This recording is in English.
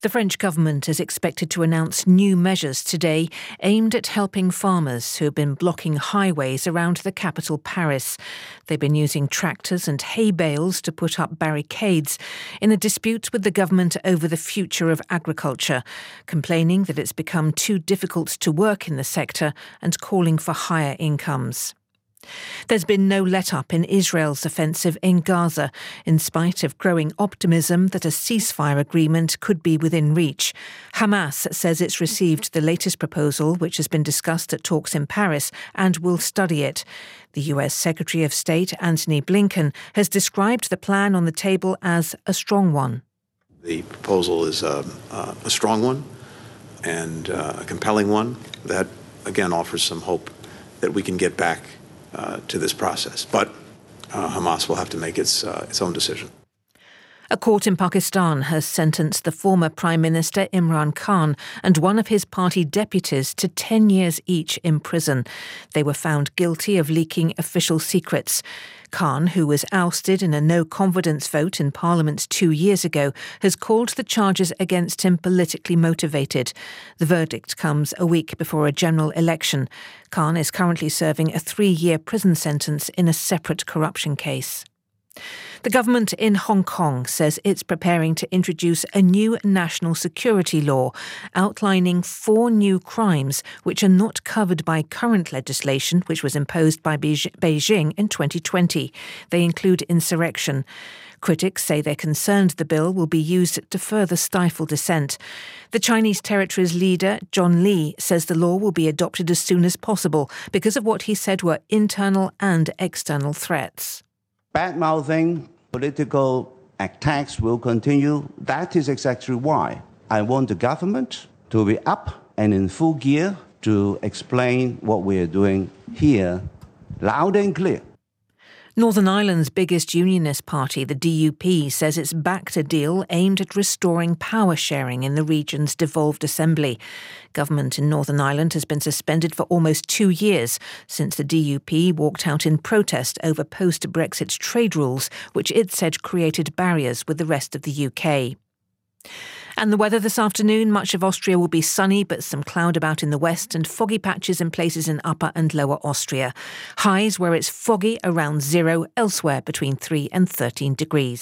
The French government is expected to announce new measures today aimed at helping farmers who have been blocking highways around the capital, Paris. They've been using tractors and hay bales to put up barricades in a dispute with the government over the future of agriculture, complaining that it's become too difficult to work in the sector and calling for higher incomes. There's been no let up in Israel's offensive in Gaza, in spite of growing optimism that a ceasefire agreement could be within reach. Hamas says it's received the latest proposal, which has been discussed at talks in Paris, and will study it. The US Secretary of State, Antony Blinken, has described the plan on the table as a strong one. The proposal is a, um, uh, a strong one and uh, a compelling one that, again, offers some hope that we can get back to this process. But uh, Hamas will have to make its, uh, its own decision. A court in Pakistan has sentenced the former Prime Minister Imran Khan and one of his party deputies to 10 years each in prison. They were found guilty of leaking official secrets. Khan, who was ousted in a no confidence vote in Parliament two years ago, has called the charges against him politically motivated. The verdict comes a week before a general election. Khan is currently serving a three year prison sentence in a separate corruption case. The government in Hong Kong says it's preparing to introduce a new national security law outlining four new crimes which are not covered by current legislation which was imposed by Beijing in 2020. They include insurrection. Critics say they're concerned the bill will be used to further stifle dissent. The Chinese territory's leader, John Lee, says the law will be adopted as soon as possible because of what he said were internal and external threats bad mouthing, political attacks will continue. That is exactly why I want the government to be up and in full gear to explain what we are doing here loud and clear. Northern Ireland's biggest unionist party, the DUP, says it's backed a deal aimed at restoring power sharing in the region's devolved assembly. Government in Northern Ireland has been suspended for almost two years since the DUP walked out in protest over post Brexit trade rules, which it said created barriers with the rest of the UK. And the weather this afternoon much of Austria will be sunny, but some cloud about in the west and foggy patches in places in upper and lower Austria. Highs where it's foggy around zero, elsewhere between 3 and 13 degrees.